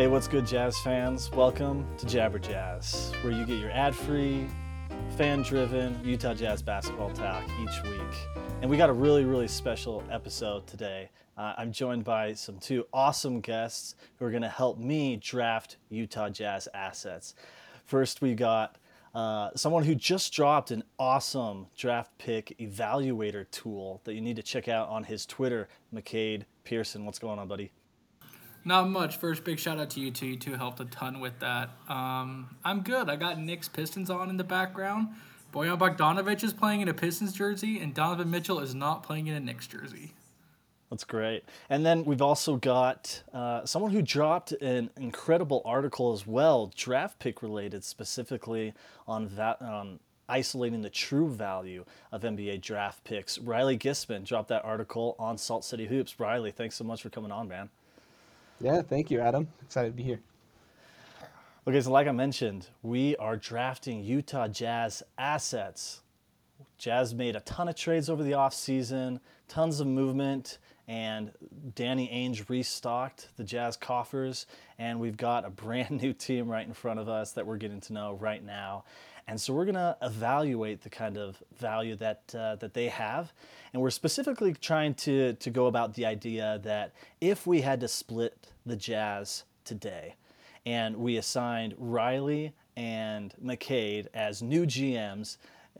Hey, what's good, Jazz fans? Welcome to Jabber Jazz, where you get your ad free, fan driven Utah Jazz basketball talk each week. And we got a really, really special episode today. Uh, I'm joined by some two awesome guests who are going to help me draft Utah Jazz assets. First, we got uh, someone who just dropped an awesome draft pick evaluator tool that you need to check out on his Twitter, McCade Pearson. What's going on, buddy? Not much. First, big shout out to you two. You two helped a ton with that. Um, I'm good. I got Knicks Pistons on in the background. Bojan Bogdanovic is playing in a Pistons jersey, and Donovan Mitchell is not playing in a Knicks jersey. That's great. And then we've also got uh, someone who dropped an incredible article as well, draft pick related, specifically on that on isolating the true value of NBA draft picks. Riley Gisseman dropped that article on Salt City Hoops. Riley, thanks so much for coming on, man. Yeah, thank you, Adam. Excited to be here. Okay, so like I mentioned, we are drafting Utah Jazz assets. Jazz made a ton of trades over the offseason, tons of movement, and Danny Ainge restocked the Jazz coffers, and we've got a brand new team right in front of us that we're getting to know right now. And so we're going to evaluate the kind of value that uh, that they have, and we're specifically trying to to go about the idea that if we had to split the Jazz today, and we assigned Riley and McCade as new GMs,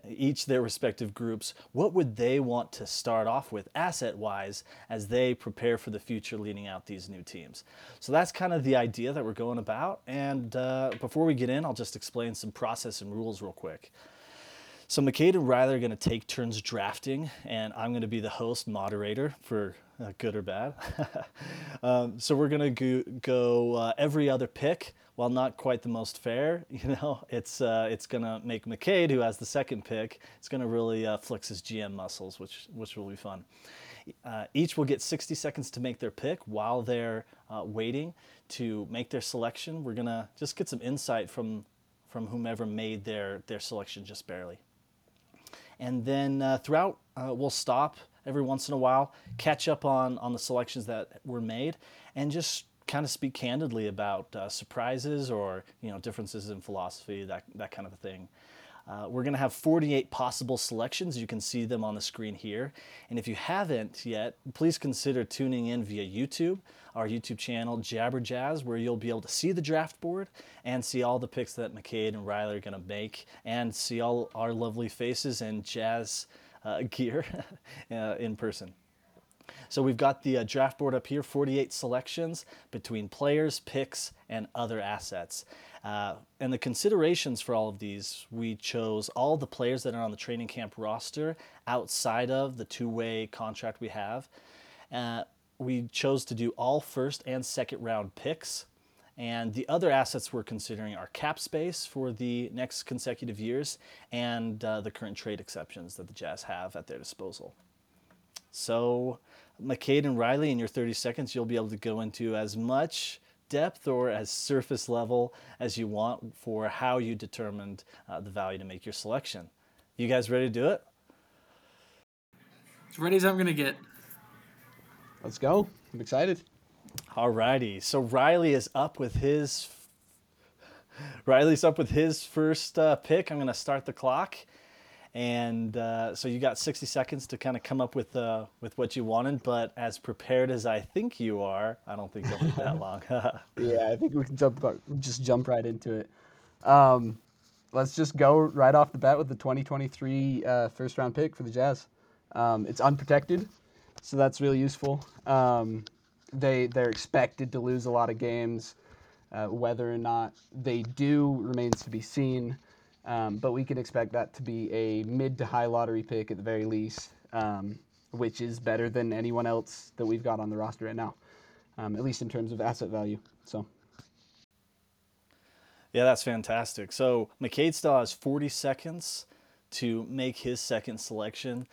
each their respective groups, what would they want to start off with asset wise as they prepare for the future leading out these new teams? So that's kind of the idea that we're going about. And uh, before we get in, I'll just explain some process and rules real quick. So McCade and Riley are going to take turns drafting, and I'm going to be the host moderator for uh, good or bad. um, so we're going to go, go uh, every other pick. While not quite the most fair, you know, it's uh, it's to make McCade, who has the second pick, it's to really uh, flex his GM muscles, which which will be fun. Uh, each will get 60 seconds to make their pick while they're uh, waiting to make their selection. We're gonna just get some insight from from whomever made their their selection just barely. And then uh, throughout, uh, we'll stop every once in a while, catch up on, on the selections that were made, and just kind of speak candidly about uh, surprises or you know differences in philosophy, that, that kind of a thing. Uh, we're going to have 48 possible selections. You can see them on the screen here. And if you haven't yet, please consider tuning in via YouTube, our YouTube channel, Jabber Jazz, where you'll be able to see the draft board and see all the picks that McCade and Riley are going to make and see all our lovely faces and jazz uh, gear uh, in person. So we've got the uh, draft board up here, 48 selections between players, picks, and other assets. Uh, and the considerations for all of these, we chose all the players that are on the training camp roster outside of the two way contract we have. Uh, we chose to do all first and second round picks. And the other assets we're considering are cap space for the next consecutive years and uh, the current trade exceptions that the Jazz have at their disposal. So, McCade and Riley, in your 30 seconds, you'll be able to go into as much depth or as surface level as you want for how you determined uh, the value to make your selection. You guys ready to do it? As ready as I'm going to get. Let's go. I'm excited. All righty. So Riley is up with his. Riley's up with his first uh, pick. I'm going to start the clock. And uh, so you got 60 seconds to kind of come up with uh, with what you wanted, but as prepared as I think you are, I don't think it'll be that long. yeah, I think we can jump just jump right into it. Um, let's just go right off the bat with the 2023 uh, first round pick for the Jazz. Um, it's unprotected, so that's really useful. Um, they they're expected to lose a lot of games. Uh, whether or not they do remains to be seen. Um, but we can expect that to be a mid to high lottery pick at the very least, um, which is better than anyone else that we've got on the roster right now, um, at least in terms of asset value. So. Yeah, that's fantastic. So McCade still has 40 seconds to make his second selection,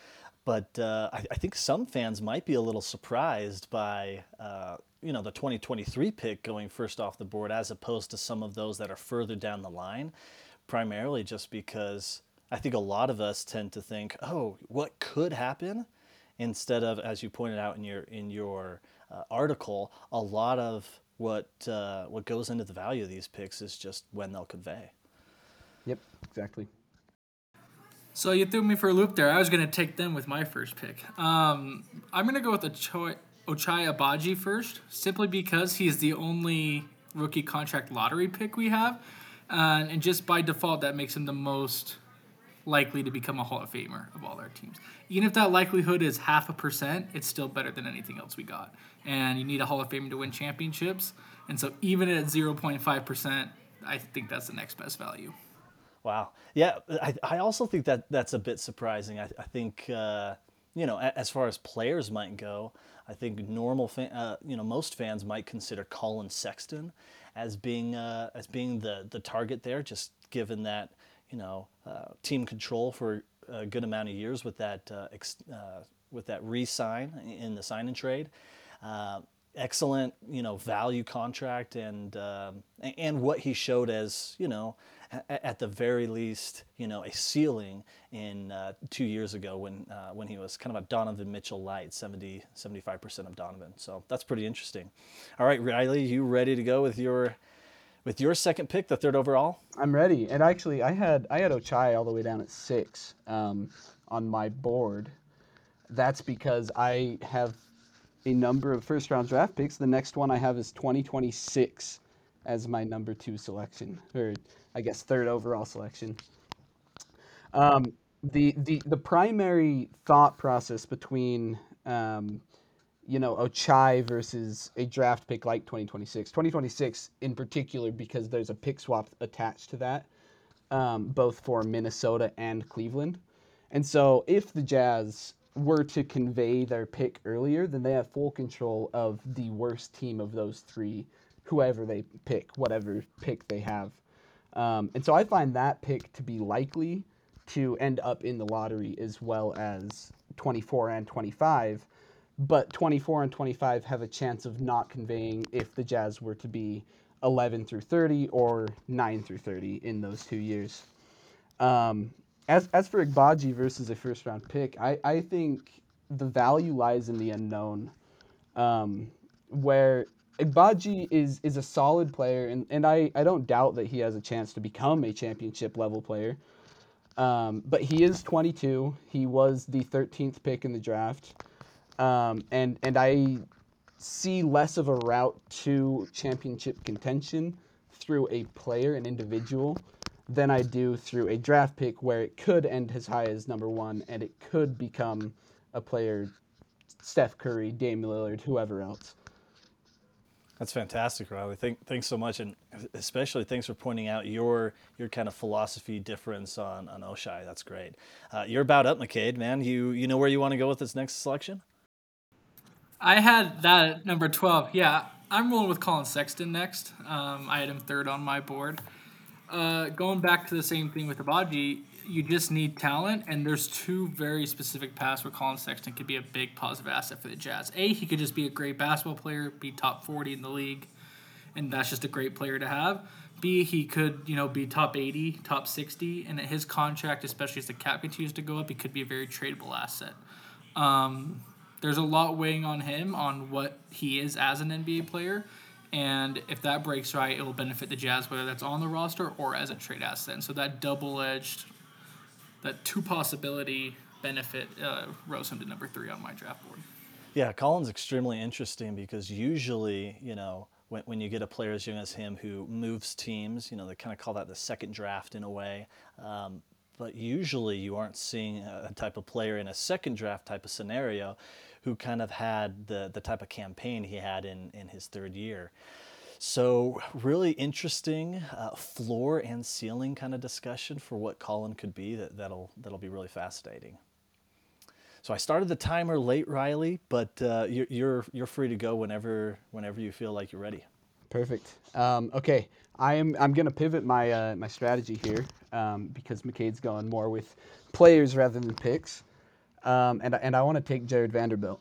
but uh, I, I, think some fans might be a little surprised by uh, you know the 2023 pick going first off the board as opposed to some of those that are further down the line primarily just because I think a lot of us tend to think, oh, what could happen? Instead of, as you pointed out in your in your uh, article, a lot of what uh, what goes into the value of these picks is just when they'll convey. Yep, exactly. So you threw me for a loop there. I was going to take them with my first pick. Um, I'm going to go with Ochai, Ochai Agbaji first, simply because he's the only rookie contract lottery pick we have. And just by default, that makes him the most likely to become a Hall of Famer of all our teams. Even if that likelihood is half a percent, it's still better than anything else we got. And you need a Hall of Famer to win championships. And so even at 0.5%, I think that's the next best value. Wow. Yeah, I, I also think that that's a bit surprising. I, I think, uh, you know, as far as players might go, I think normal, fan, uh, you know, most fans might consider Collin Sexton as being uh, as being the the target there, just given that you know uh, team control for a good amount of years with that uh, ex, uh, with that re-sign in the sign and trade. Excellent, you know, value contract and um, and what he showed as, you know, at the very least, you know, a ceiling in uh, two years ago when uh, when he was kind of a Donovan Mitchell light, 70, 75% of Donovan. So that's pretty interesting. All right, Riley, you ready to go with your with your second pick, the third overall? I'm ready. And actually, I had I had Ochai all the way down at six um, on my board. That's because I have a number of first round draft picks. The next one I have is 2026 as my number two selection, or I guess third overall selection. Um, the, the, the primary thought process between, um, you know, Ochai versus a draft pick like 2026, 2026 in particular, because there's a pick swap attached to that, um, both for Minnesota and Cleveland. And so if the Jazz were to convey their pick earlier, then they have full control of the worst team of those three, whoever they pick, whatever pick they have. Um, and so I find that pick to be likely to end up in the lottery as well as 24 and 25. But 24 and 25 have a chance of not conveying if the Jazz were to be 11 through 30 or 9 through 30 in those two years. Um, as as for Agbaji versus a first round pick, I, I think the value lies in the unknown. Um, where Agbaji is is a solid player, and, and I, I don't doubt that he has a chance to become a championship level player. Um, but he is 22. He was the 13th pick in the draft, um, and and I see less of a route to championship contention through a player, an individual, than I do through a draft pick where it could end as high as number one and it could become a player, Steph Curry, Dame Lillard, whoever else. That's fantastic, Riley. Thank, thanks so much, and especially thanks for pointing out your your kind of philosophy difference on on Ochai. That's great. Uh, you're about up, McCade, man. You you know where you want to go with this next selection? I had that at number twelve. Yeah, I'm rolling with Collin Sexton next. Um, I had him third on my board uh, going back to the same thing with Agbaji, you just need talent, and there's two very specific paths where Collin Sexton could be a big positive asset for the Jazz. A, he could just be a great basketball player, be top 40 in the league, and that's just a great player to have. B, he could, you know, be top 80, top 60, and at his contract, especially as the cap continues to go up, he could be a very tradable asset. Um, there's a lot weighing on him on what he is as an NBA player and if that breaks right, it will benefit the Jazz, whether that's on the roster or as a trade asset. And so that double edged, that two possibility benefit uh, rose him to number three on my draft board. Yeah, Collin's extremely interesting because usually, you know, when, when you get a player as young as him who moves teams, you know, they kind of call that the second draft in a way. Um, but usually you aren't seeing a type of player in a second draft type of scenario who kind of had the, the type of campaign he had in, in his third year. So, really interesting uh, floor and ceiling kind of discussion for what Collin could be. That, that'll, that'll be really fascinating. So I started the timer late, Riley, but uh, you're, you're, you're free to go whenever whenever you feel like you're ready. Perfect. Um, okay, I am I'm gonna pivot my uh, my strategy here um, because McCade's going more with players rather than picks. Um, and, and I want to take Jarred Vanderbilt.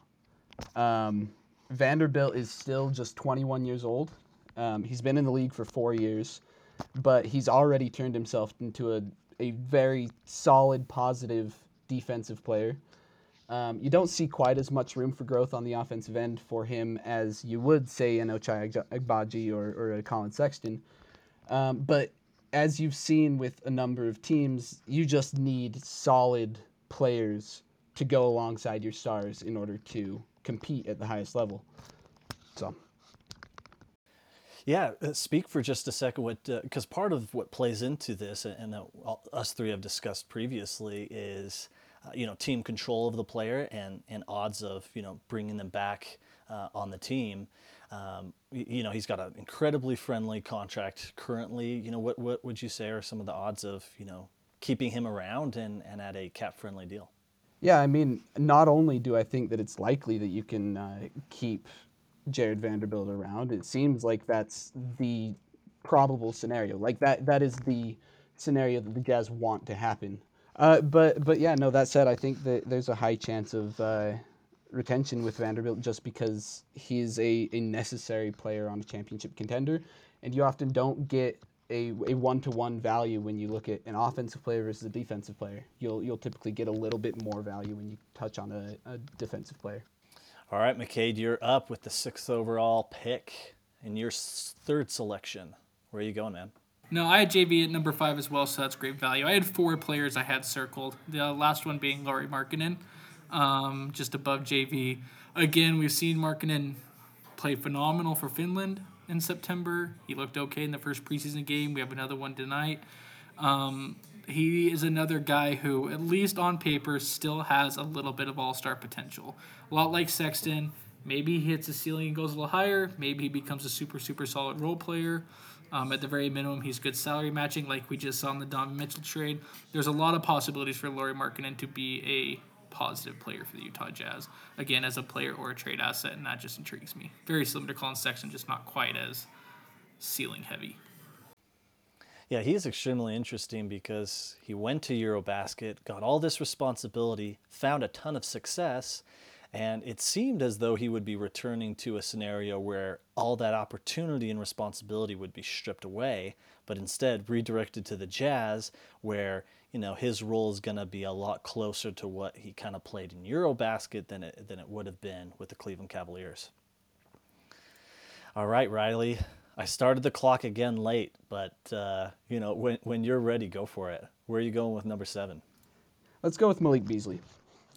Um, Vanderbilt is still just 21 years old. Um, he's been in the league for four years, but he's already turned himself into a, a very solid, positive defensive player. Um, you don't see quite as much room for growth on the offensive end for him as you would say an Ochai Agbaji or, or a Collin Sexton. Um, but as you've seen with a number of teams, you just need solid players to go alongside your stars in order to compete at the highest level. So. Yeah, uh, speak for just a second. What because uh, part of what plays into this, and that us three have discussed previously, is uh, you know team control of the player and and odds of you know bringing them back uh, on the team. Um, you, know he's got an incredibly friendly contract currently. You know what what would you say are some of the odds of you know keeping him around and and at a cap friendly deal? Yeah, I mean, not only do I think that it's likely that you can uh, keep Jarred Vanderbilt around, it seems like that's the probable scenario. Like that that is the scenario that the Jazz want to happen. Uh, but but yeah, no. That said, I think that there's a high chance of uh, retention with Vanderbilt just because he's a, a necessary player on a championship contender, and you often don't get a, a one-to-one value when you look at an offensive player versus a defensive player. You'll you'll typically get a little bit more value when you touch on a, a defensive player. All right, McCade, you're up with the sixth overall pick in your third selection. Where are you going, man? No, I had JV at number five as well, so that's great value. I had four players I had circled. The last one being Lauri Markkanen, um, just above JV. Again, we've seen Markkanen play phenomenal for Finland in September. He looked okay in the first preseason game. We have another one tonight. Um, he is another guy who, at least on paper, still has a little bit of all star potential. A lot like Sexton. Maybe he hits a ceiling and goes a little higher. Maybe he becomes a super, super solid role player. Um, at the very minimum, he's good salary matching, like we just saw in the Donovan Mitchell trade. There's a lot of possibilities for Lauri Markkanen to be a positive player for the Utah Jazz. Again, as a player or a trade asset, and that just intrigues me. Very similar to Collin Sexton, just not quite as ceiling heavy. Yeah, he's extremely interesting because he went to Eurobasket, got all this responsibility, found a ton of success, and it seemed as though he would be returning to a scenario where all that opportunity and responsibility would be stripped away, but instead redirected to the Jazz, where you know his role is going to be a lot closer to what he kind of played in EuroBasket than it than it would have been with the Cleveland Cavaliers. All right, Riley. I started the clock again late, but uh, you know when when you're ready, go for it. Where are you going with number seven? Let's go with Malik Beasley.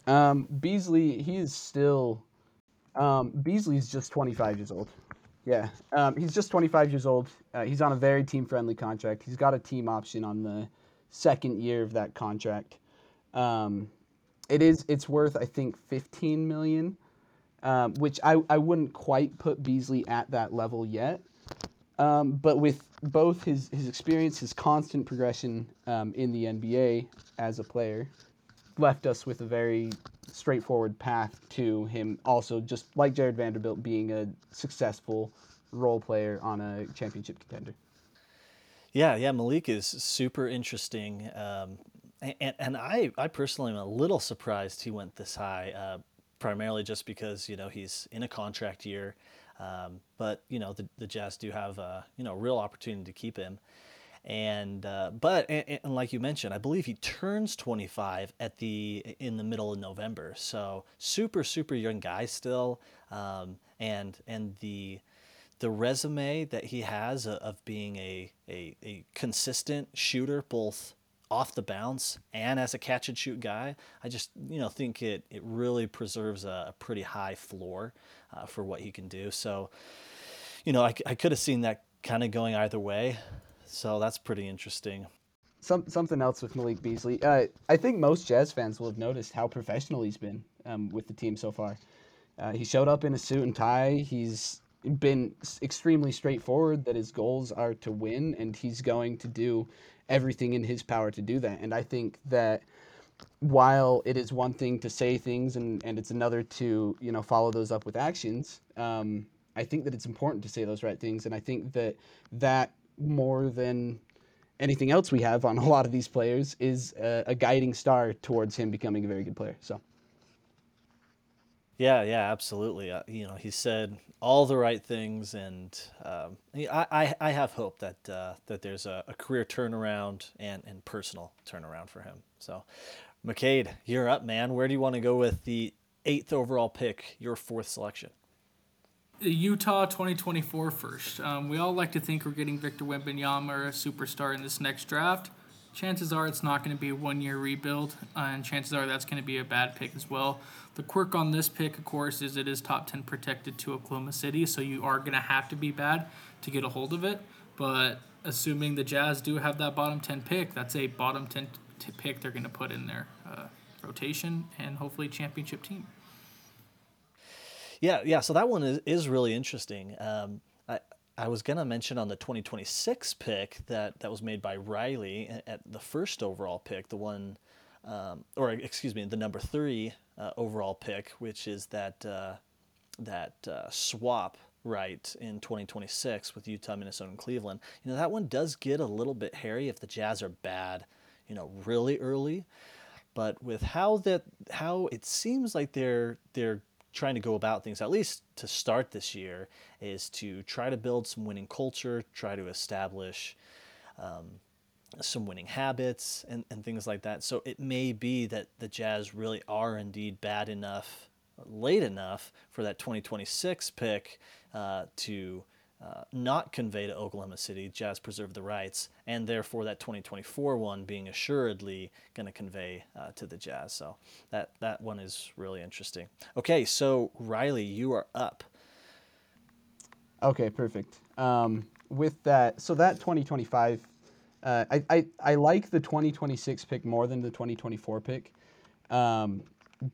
Um, Beasley, he is still. Um, Beasley's just 25 years old. Yeah, um, he's just 25 years old. Uh, he's on a very team-friendly contract. He's got a team option on the second year of that contract. Um, it is it's worth I think 15 million, um, which I, I wouldn't quite put Beasley at that level yet. Um, but with both his, his experience, his constant progression um, in the NBA as a player, left us with a very straightforward path to him also just like Jarred Vanderbilt being a successful role player on a championship contender. Yeah, yeah, Malik is super interesting. Um, and, and I, I personally am a little surprised he went this high, uh, primarily just because, you know, he's in a contract year. Um, but, you know, the, the Jazz do have, a, you know, real opportunity to keep him. And uh, but and, and, like you mentioned, I believe he turns 25 at the in the middle of November. So super super young guy still, um, and and the the resume that he has of being a, a, a consistent shooter, both off the bounce and as a catch and shoot guy, I just you know think it it really preserves a, a pretty high floor uh, for what he can do. So, you know, I, I could have seen that kind of going either way. So that's pretty interesting. Some something else with Malik Beasley. Uh, I think most Jazz fans will have noticed how professional he's been um, with the team so far. Uh, he showed up in a suit and tie. He's been extremely straightforward that his goals are to win, and he's going to do everything in his power to do that. And I think that while it is one thing to say things and, and it's another to you know follow those up with actions, um, I think that it's important to say those right things, and I think that that more than anything else we have on a lot of these players is a, a guiding star towards him becoming a very good player. So. Yeah, yeah, absolutely. Uh, you know, he said all the right things, and um, I, I, I have hope that uh, that there's a, a, career turnaround and, and personal turnaround for him. So, McCade, you're up, man. Where do you want to go with the eighth overall pick, your fourth selection? Utah 2024 first. Um, we all like to think we're getting Victor Wembanyama a superstar in this next draft. Chances are it's not going to be a one year rebuild, uh, and chances are that's going to be a bad pick as well. The quirk on this pick, of course, is it is top 10 protected to Oklahoma City, so you are going to have to be bad to get a hold of it. But assuming the Jazz do have that bottom 10 pick, that's a bottom 10 t- pick they're going to put in their uh, rotation and hopefully championship team. Yeah, yeah. So that one is, is really interesting. Um, I was gonna mention on the 2026 pick that that was made by Riley at the first overall pick, the one, um, or excuse me, the number three uh, overall pick, which is that uh, that uh, swap right in 2026 with Utah, Minnesota, and Cleveland. You know that one does get a little bit hairy if the Jazz are bad, you know, really early. But with how that how it seems like they're they're trying to go about things, at least to start this year, is to try to build some winning culture, try to establish um, some winning habits and, and things like that. So it may be that the Jazz really are indeed bad enough, late enough for that 2026 pick uh, to uh, not convey to Oklahoma City, Jazz preserve the rights, and therefore that 2024 one being assuredly going to convey uh, to the Jazz. So that that one is really interesting. Okay, so Riley, you are up. Okay, perfect. Um, with that, so that 2025, uh, I, I, I like the 2026 pick more than the 2024 pick, um,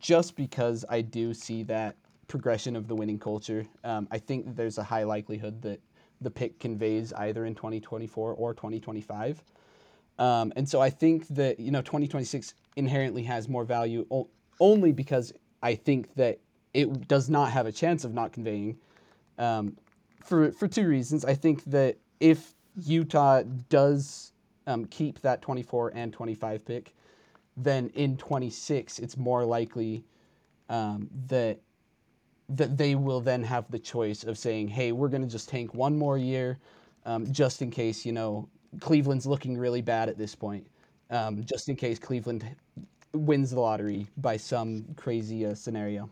just because I do see that progression of the winning culture. Um, I think there's a high likelihood that the pick conveys either in 2024 or 2025. Um, and so I think that you know 2026 inherently has more value o- only because I think that it does not have a chance of not conveying um, for for two reasons. I think that if Utah does um, keep that 24 and 25 pick, then in 26 it's more likely um, that that they will then have the choice of saying, "Hey, we're going to just tank one more year, um, just in case you know Cleveland's looking really bad at this point, um, just in case Cleveland wins the lottery by some crazy uh, scenario."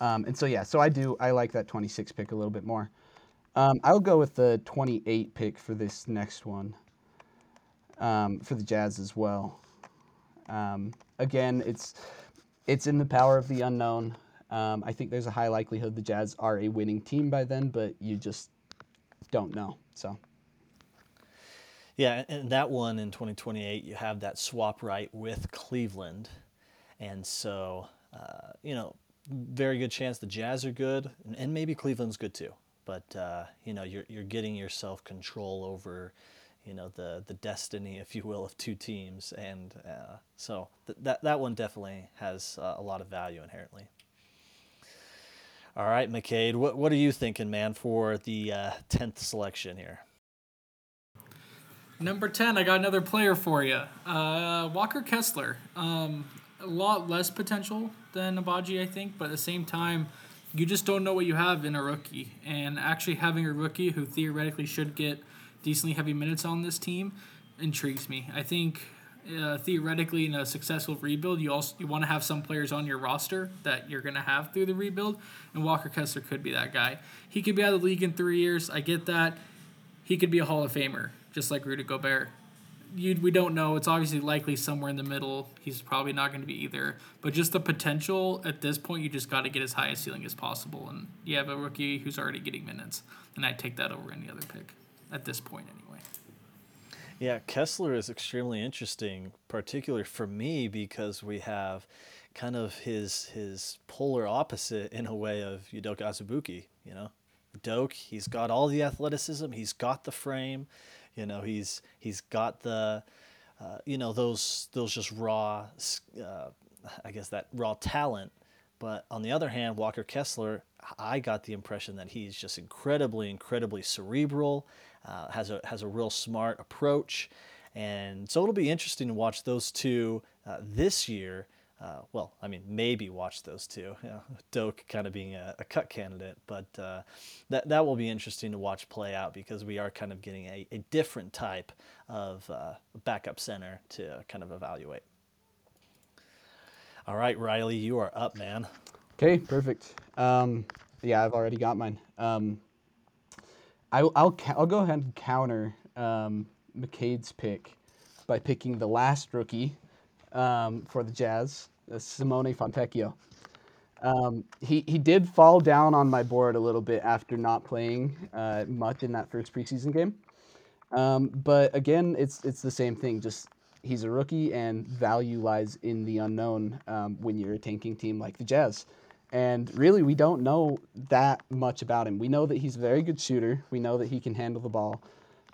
Um, and so yeah, so I do I like that 26 pick a little bit more. Um, I'll go with the 28 pick for this next one um, for the Jazz as well. Um, again, it's it's in the power of the unknown. Um, I think there's a high likelihood the Jazz are a winning team by then, but you just don't know. So. Yeah, and that one in 2028, you have that swap right with Cleveland, and so uh, you know, very good chance the Jazz are good, and, and maybe Cleveland's good too. But uh, you know, you're you're getting yourself control over, you know, the the destiny, if you will, of two teams, and uh, so th- that that one definitely has uh, a lot of value inherently. All right, McCade, what what are you thinking, man, for the uh, tenth selection here? Number 10, I got another player for you. Uh, Walker Kessler. Um, a lot less potential than Agbaji, I think, but at the same time, you just don't know what you have in a rookie. And actually having a rookie who theoretically should get decently heavy minutes on this team intrigues me. I think uh, theoretically in a successful rebuild, you also you want to have some players on your roster that you're going to have through the rebuild, and Walker Kessler could be that guy. He could be out of the league in three years. I get that. He could be a Hall of Famer, just like Rudy Gobert. You, we don't know. It's obviously likely somewhere in the middle. He's probably not going to be either. But just the potential at this point, you just got to get as high a ceiling as possible. And you have a rookie who's already getting minutes, and I take that over any other pick at this point, anyway. Yeah, Kessler is extremely interesting, particularly for me because we have kind of his his polar opposite in a way of Udoka Azubuike. You know, Doke, he's got all the athleticism, he's got the frame, you know, he's he's got the, uh, you know, those those just raw, uh, I guess that raw talent. But on the other hand, Walker Kessler, I got the impression that he's just incredibly, incredibly cerebral, uh, has a has a real smart approach, and so it'll be interesting to watch those two uh, this year. Uh, well, I mean, maybe watch those two. You know, Doke kind of being a, a cut candidate, but uh, that that will be interesting to watch play out because we are kind of getting a, a different type of uh, backup center to kind of evaluate. All right, Riley, you are up, man. Okay, perfect. Um, yeah, I've already got mine. Um, I, I'll I'll go ahead and counter um, McCade's pick by picking the last rookie um, for the Jazz, uh, Simone Fontecchio. Um, he he did fall down on my board a little bit after not playing uh, much in that first preseason game. Um, but again, it's it's the same thing. Just he's a rookie, and value lies in the unknown um, when you're a tanking team like the Jazz. And really, we don't know that much about him. We know that he's a very good shooter. We know that he can handle the ball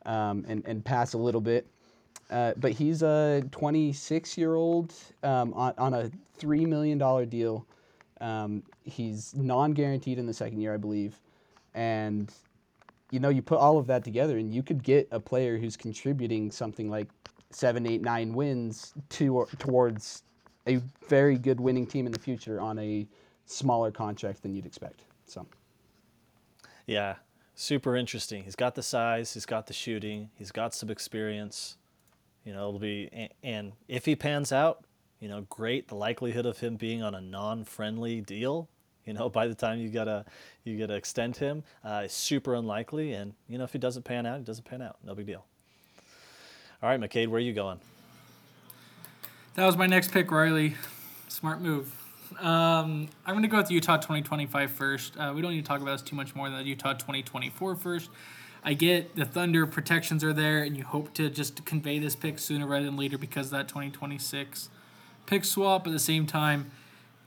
um, and, and pass a little bit. Uh, but he's a 26 year old um, on, on a $3 million deal. Um, he's non guaranteed in the second year, I believe. And, you know, you put all of that together and you could get a player who's contributing something like seven, eight, nine wins to, towards a very good winning team in the future on a smaller contract than you'd expect. So, yeah, super interesting. He's got the size, he's got the shooting, he's got some experience. You know, it'll be, and if he pans out, you know, great. The likelihood of him being on a non-friendly deal, you know, by the time you gotta you gotta extend him, uh, is super unlikely. And you know, if he doesn't pan out, he doesn't pan out. No big deal. All right, McCade, where are you going? That was my next pick, Riley. Smart move. Um, I'm going to go with the Utah 2025 first. Uh, we don't need to talk about this too much more than the Utah 2024 first. I get the Thunder protections are there, and you hope to just convey this pick sooner rather than later because that 2026 pick swap. At the same time,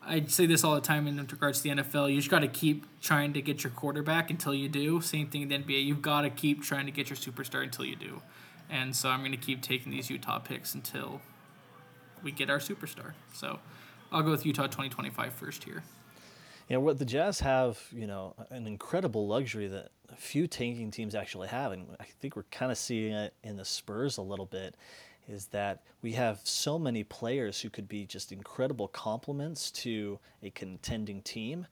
I say this all the time in regards to the NFL. You just got to keep trying to get your quarterback until you do. Same thing in the NBA. You've got to keep trying to get your superstar until you do. And so I'm going to keep taking these Utah picks until we get our superstar. So I'll go with Utah 2025 first here. Yeah, what the Jazz have, you know, an incredible luxury that few tanking teams actually have, and I think we're kind of seeing it in the Spurs a little bit, is that we have so many players who could be just incredible complements to a contending team.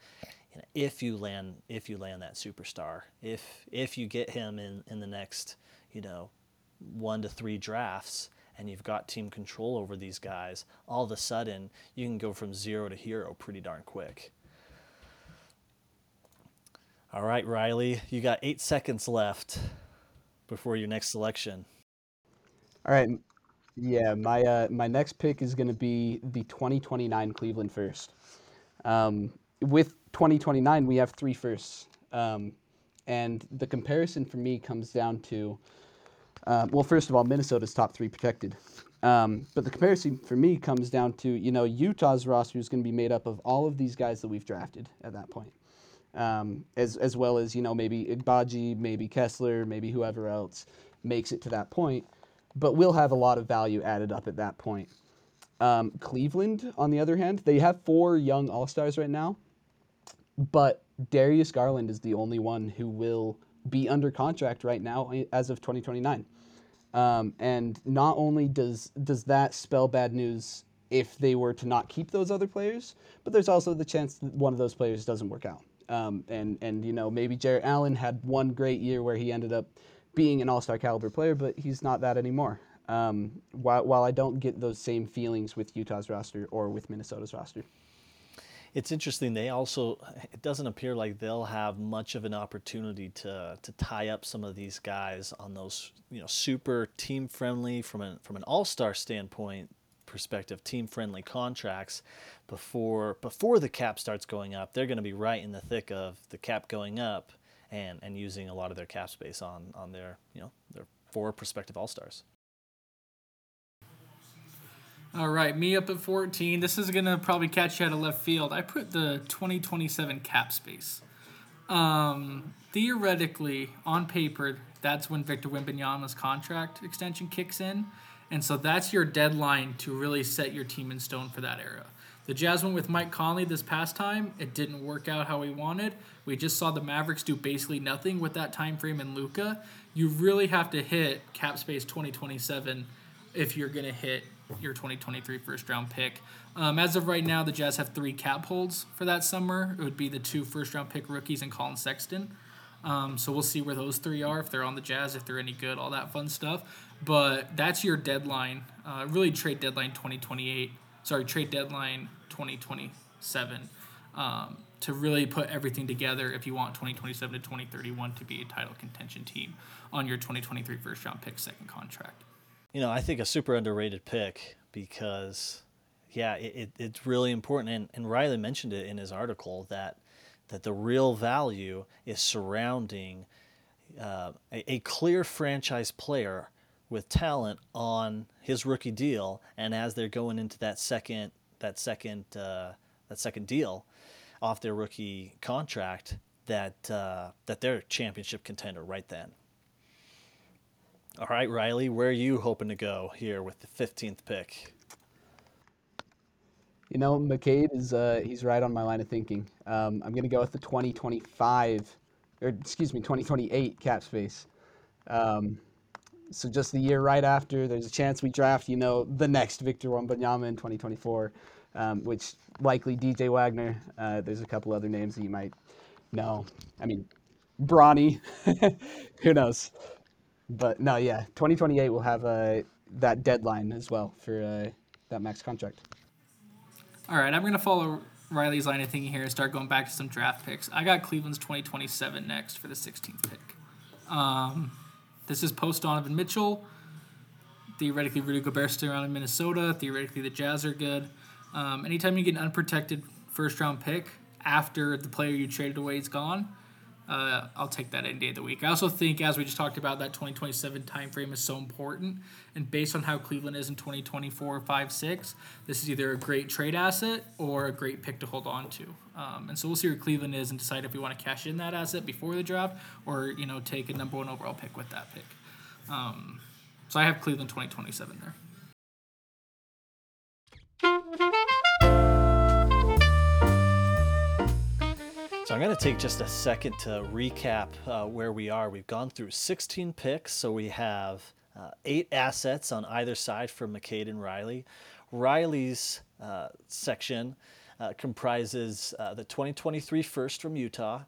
if you land, if you land that superstar, if if you get him in in the next, you know, one to three drafts, and you've got team control over these guys, all of a sudden you can go from zero to hero pretty darn quick. All right, Riley, you got eight seconds left before your next selection. All right. Yeah, my uh, my next pick is going to be the 2029 Cleveland first. Um, with 2029, we have three firsts. Um, and the comparison for me comes down to uh, well, first of all, Minnesota's top three protected. Um, but the comparison for me comes down to, you know, Utah's roster is going to be made up of all of these guys that we've drafted at that point. Um, as, as well as, you know, maybe Agbaji, maybe Kessler, maybe whoever else makes it to that point. But we'll have a lot of value added up at that point. Um, Cleveland, on the other hand, they have four young All Stars right now, but Darius Garland is the only one who will be under contract right now eh, as of 2029. Um, and not only does does that spell bad news if they were to not keep those other players, but there's also the chance that one of those players doesn't work out. Um, and and you know maybe Jarrett Allen had one great year where he ended up being an All-Star caliber player, but he's not that anymore. Um, while while I don't get those same feelings with Utah's roster or with Minnesota's roster it's interesting. They also it doesn't appear like they'll have much of an opportunity to to tie up some of these guys on those you know super team friendly from an from an all star standpoint perspective team friendly contracts before before the cap starts going up. They're going to be right in the thick of the cap going up and and using a lot of their cap space on on their you know their four prospective all stars. All right, me up at 14. This is going to probably catch you out of left field. I put the 2027 cap space. Um, theoretically, on paper, that's when Victor Wembanyama's contract extension kicks in. And so that's your deadline to really set your team in stone for that era. The Jazz went with Mike Conley this past time. It didn't work out how we wanted. We just saw the Mavericks do basically nothing with that time frame in Luka. You really have to hit cap space 2027 if you're going to hit your 2023 first round pick. Um, as of right now, the Jazz have three cap holds for that summer. It would be the two first round pick rookies and Collin Sexton. Um, so we'll see where those three are, if they're on the Jazz, if they're any good, all that fun stuff. But that's your deadline. Uh, really, trade deadline 2028. Sorry, trade deadline 2027 um, to really put everything together if you want 2027 to 2031 to be a title contention team on your 2023 first round pick second contract. You know, I think a super underrated pick because, yeah, it, it, it's really important. And, and Riley mentioned it in his article that that the real value is surrounding uh, a, a clear franchise player with talent on his rookie deal, and as they're going into that second that second uh, that second deal off their rookie contract, that uh, that they're a championship contender right then. All right, Riley, where are you hoping to go here with the 15th pick? You know, McCade is uh, he's right on my line of thinking. Um, I'm going to go with the 2025, or excuse me, 2028 cap space. Um, so just the year right after, there's a chance we draft, you know, the next Victor Wembanyama in 2024, um, which likely DJ Wagner. Uh, there's a couple other names that you might know. I mean, Bronny, who knows? But no, yeah, 2028 will have uh, that deadline as well for uh, that max contract. All right, I'm going to follow Riley's line of thinking here and start going back to some draft picks. I got Cleveland's 2027 next for the 16th pick. Um, this is post Donovan Mitchell. Theoretically, Rudy Gobert still around in Minnesota. Theoretically, the Jazz are good. Um, anytime you get an unprotected first round pick after the player you traded away is gone, uh, I'll take that any day of the week. I also think, as we just talked about, that 2027 timeframe is so important. And based on how Cleveland is in 2024, 5, 6, this is either a great trade asset or a great pick to hold on to. Um, and so we'll see where Cleveland is and decide if we want to cash in that asset before the draft or, you know, take a number one overall pick with that pick. Um, so I have Cleveland 2027 there. So I'm going to take just a second to recap uh, where we are. We've gone through 16 picks, so we have uh, eight assets on either side for McCade and Riley. Riley's uh, section uh, comprises uh, the 2023 first from Utah,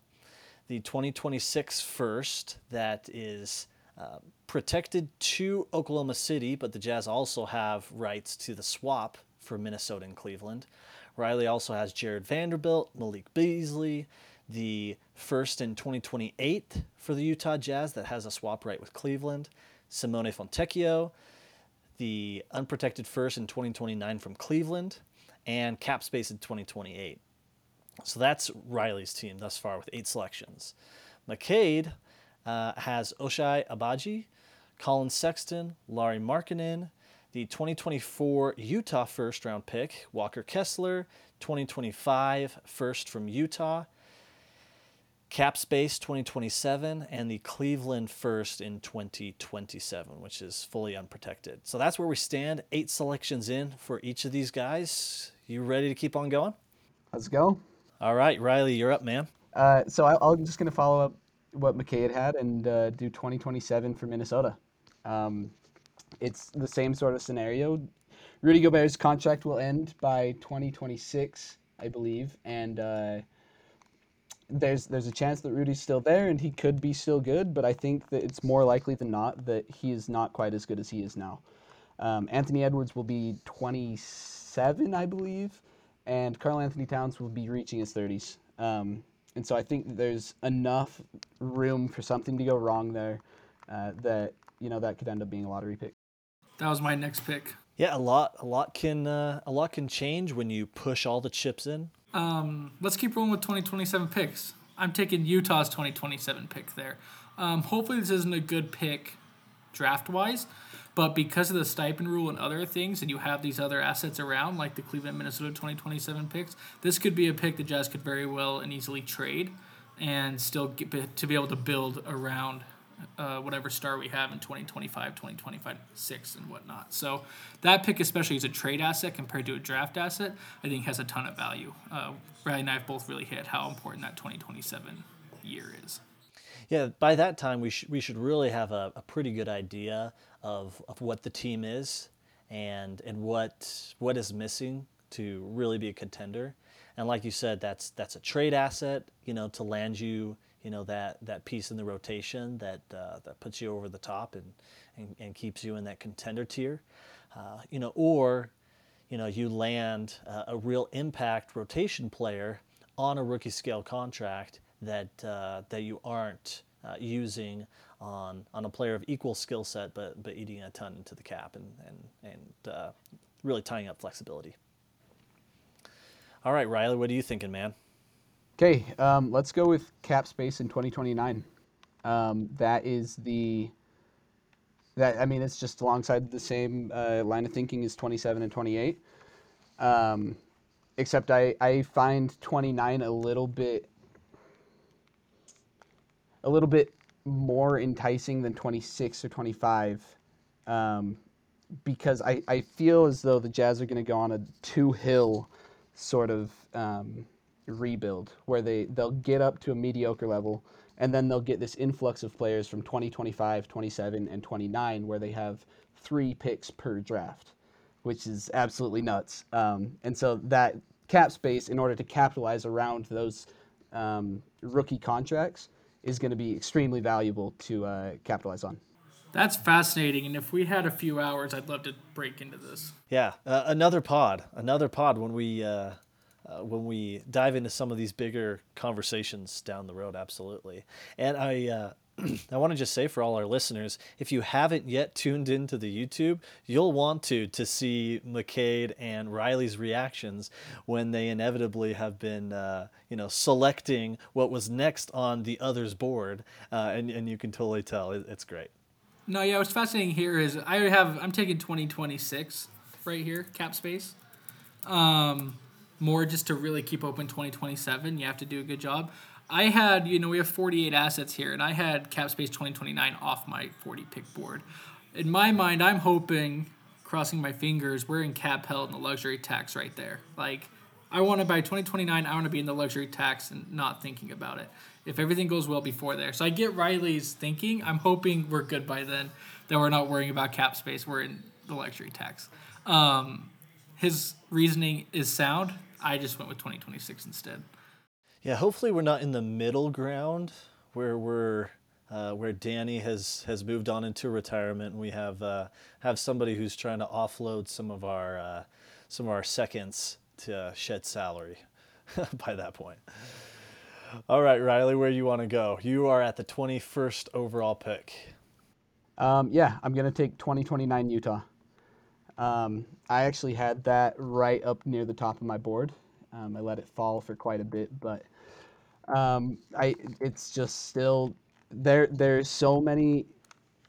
the 2026 first that is uh, protected to Oklahoma City, but the Jazz also have rights to the swap for Minnesota and Cleveland. Riley also has Jarred Vanderbilt, Malik Beasley, the first in 2028 for the Utah Jazz that has a swap right with Cleveland, Simone Fontecchio, the unprotected first in 2029 from Cleveland, and cap space in 2028. So that's Riley's team thus far with eight selections. McCade uh, has Ochai Agbaji, Collin Sexton, Lauri Markkanen, the 2024 Utah first round pick, Walker Kessler, 2025 first from Utah, Cap Space 2027 and the Cleveland First in 2027, which is fully unprotected. So that's where we stand. Eight selections in for each of these guys. You ready to keep on going? Let's go. All right, Riley, you're up, man. Uh, so I, I'm just going to follow up what McCade had and uh, do 2027 for Minnesota. Um, it's the same sort of scenario. Rudy Gobert's contract will end by 2026, I believe, and uh, there's there's a chance that Rudy's still there and he could be still good, but I think that it's more likely than not that he is not quite as good as he is now. Um, Anthony Edwards will be 27, I believe, and Karl-Anthony Towns will be reaching his 30s. Um, and so I think there's enough room for something to go wrong there uh, that you know that could end up being a lottery pick. That was my next pick. Yeah, a lot a lot can uh, a lot can change when you push all the chips in. Um, let's keep rolling with 2027 picks. I'm taking Utah's 2027 pick there. Um, hopefully, this isn't a good pick draft wise, but because of the Stepien rule and other things, and you have these other assets around, like the Cleveland Minnesota 2027 picks, this could be a pick the Jazz could very well and easily trade and still get to be able to build around uh, whatever star we have in 2025, 2025, 6, and whatnot. So that pick, especially as a trade asset compared to a draft asset, I think has a ton of value. Uh, Riley and I have both really hit how important that 2027 year is. Yeah, by that time we should we should really have a, a pretty good idea of, of what the team is and and what what is missing to really be a contender. And like you said, that's that's a trade asset, you know, to land you you know that that piece in the rotation that uh, that puts you over the top and, and, and keeps you in that contender tier, uh, you know, or you know you land uh, a real impact rotation player on a rookie scale contract that uh, that you aren't uh, using on on a player of equal skill set, but but eating a ton into the cap and and and uh, really tying up flexibility. All right, Riley, what are you thinking, man? Okay, um, let's go with cap space in 2029. Um, that is the that I mean, it's just alongside the same uh, line of thinking as 27 and 28. Um, except I I find 29 a little bit a little bit more enticing than 26 or 25 um, because I, I feel as though the Jazz are going to go on a two hill sort of um, rebuild where they, they'll get up to a mediocre level and then they'll get this influx of players from 2025, 27, and 29 where they have three picks per draft, which is absolutely nuts. Um, and so that cap space, in order to capitalize around those um, rookie contracts, is going to be extremely valuable to uh, capitalize on. That's fascinating, and if we had a few hours, I'd love to break into this. Yeah, uh, another pod, another pod when we uh, uh, when we dive into some of these bigger conversations down the road. Absolutely, and I. Uh, I want to just say for all our listeners, if you haven't yet tuned into the YouTube, you'll want to to see McCade and Riley's reactions when they inevitably have been, uh, you know, selecting what was next on the other's board, uh, and and you can totally tell it, it's great. No, yeah, what's fascinating here is I have I'm taking 2026 right here cap space. Um, more just to really keep open 2027. You have to do a good job. I had, you know, we have 48 assets here, and I had cap space 2029 off my 40 pick board. In my mind, I'm hoping, crossing my fingers, we're in cap hell in the luxury tax right there. Like, I want to by 2029, I want to be in the luxury tax and not thinking about it. If everything goes well before there, so I get Riley's thinking. I'm hoping we're good by then. That we're not worrying about cap space. We're in the luxury tax. Um, his reasoning is sound. I just went with 2026 instead. Yeah, hopefully we're not in the middle ground where we're uh, where Danny has has moved on into retirement. And we have uh, have somebody who's trying to offload some of our uh, some of our seconds to shed salary by that point. All right, Riley, where do you want to go? You are at the 21st overall pick. Um, yeah, I'm gonna take 2029 Utah. Um, I actually had that right up near the top of my board. Um, I let it fall for quite a bit, but um, I it's just still there. There's so many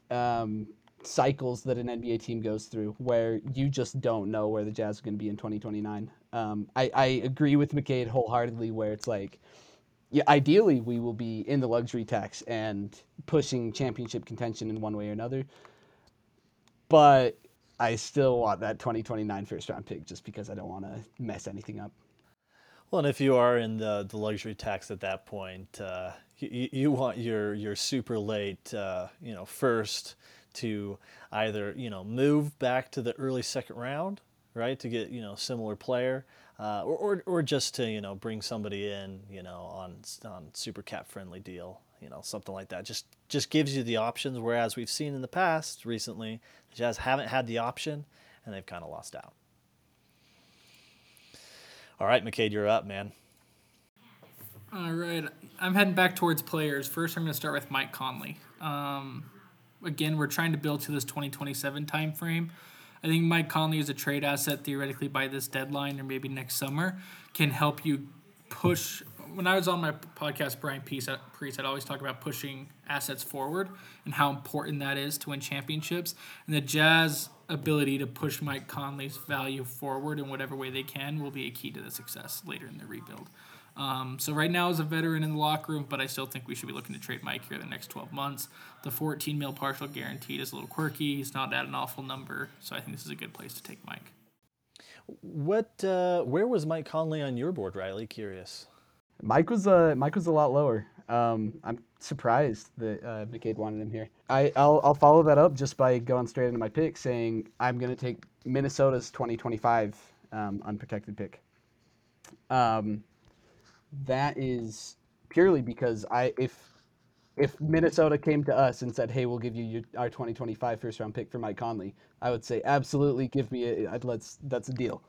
um, cycles that an NBA team goes through where you just don't know where the Jazz are going to be in 2029. Um, I, I agree with McCade wholeheartedly, where it's like, yeah, ideally we will be in the luxury tax and pushing championship contention in one way or another. But I still want that 2029 first round pick just because I don't want to mess anything up. Well, and if you are in the, the luxury tax at that point, uh, you, you want your your super late, uh, you know, first to either you know move back to the early second round, right, to get you know similar player, uh, or, or or just to you know bring somebody in, you know, on on super cap friendly deal, you know, something like that. Just just gives you the options. Whereas we've seen in the past recently, the Jazz haven't had the option, and they've kind of lost out. All right, McCade, you're up, man. All right, I'm heading back towards players. First, I'm going to start with Mike Conley. Um, again, we're trying to build to this 2027 time frame. I think Mike Conley is a trade asset theoretically by this deadline or maybe next summer can help you push. When I was on my podcast, Brian Priest, I'd always talk about pushing assets forward and how important that is to win championships. And the Jazz ability to push Mike Conley's value forward in whatever way they can will be a key to the success later in the rebuild. Um, so right now, as a veteran in the locker room, but I still think we should be looking to trade Mike here the next 12 months. The 14 mil partial guaranteed is a little quirky. He's not at an awful number, so I think this is a good place to take Mike. What? Uh, where was Mike Conley on your board, Riley? Curious. Mike was uh, Mike was a lot lower. Um, I'm surprised that uh, McCade wanted him here. I, I'll, I'll follow that up just by going straight into my pick, saying I'm going to take Minnesota's 2025 um, unprotected pick. Um, that is purely because I if if Minnesota came to us and said, "Hey, we'll give you your, our 2025 first round pick for Mike Conley," I would say, "Absolutely, give me it. Let's that's a deal."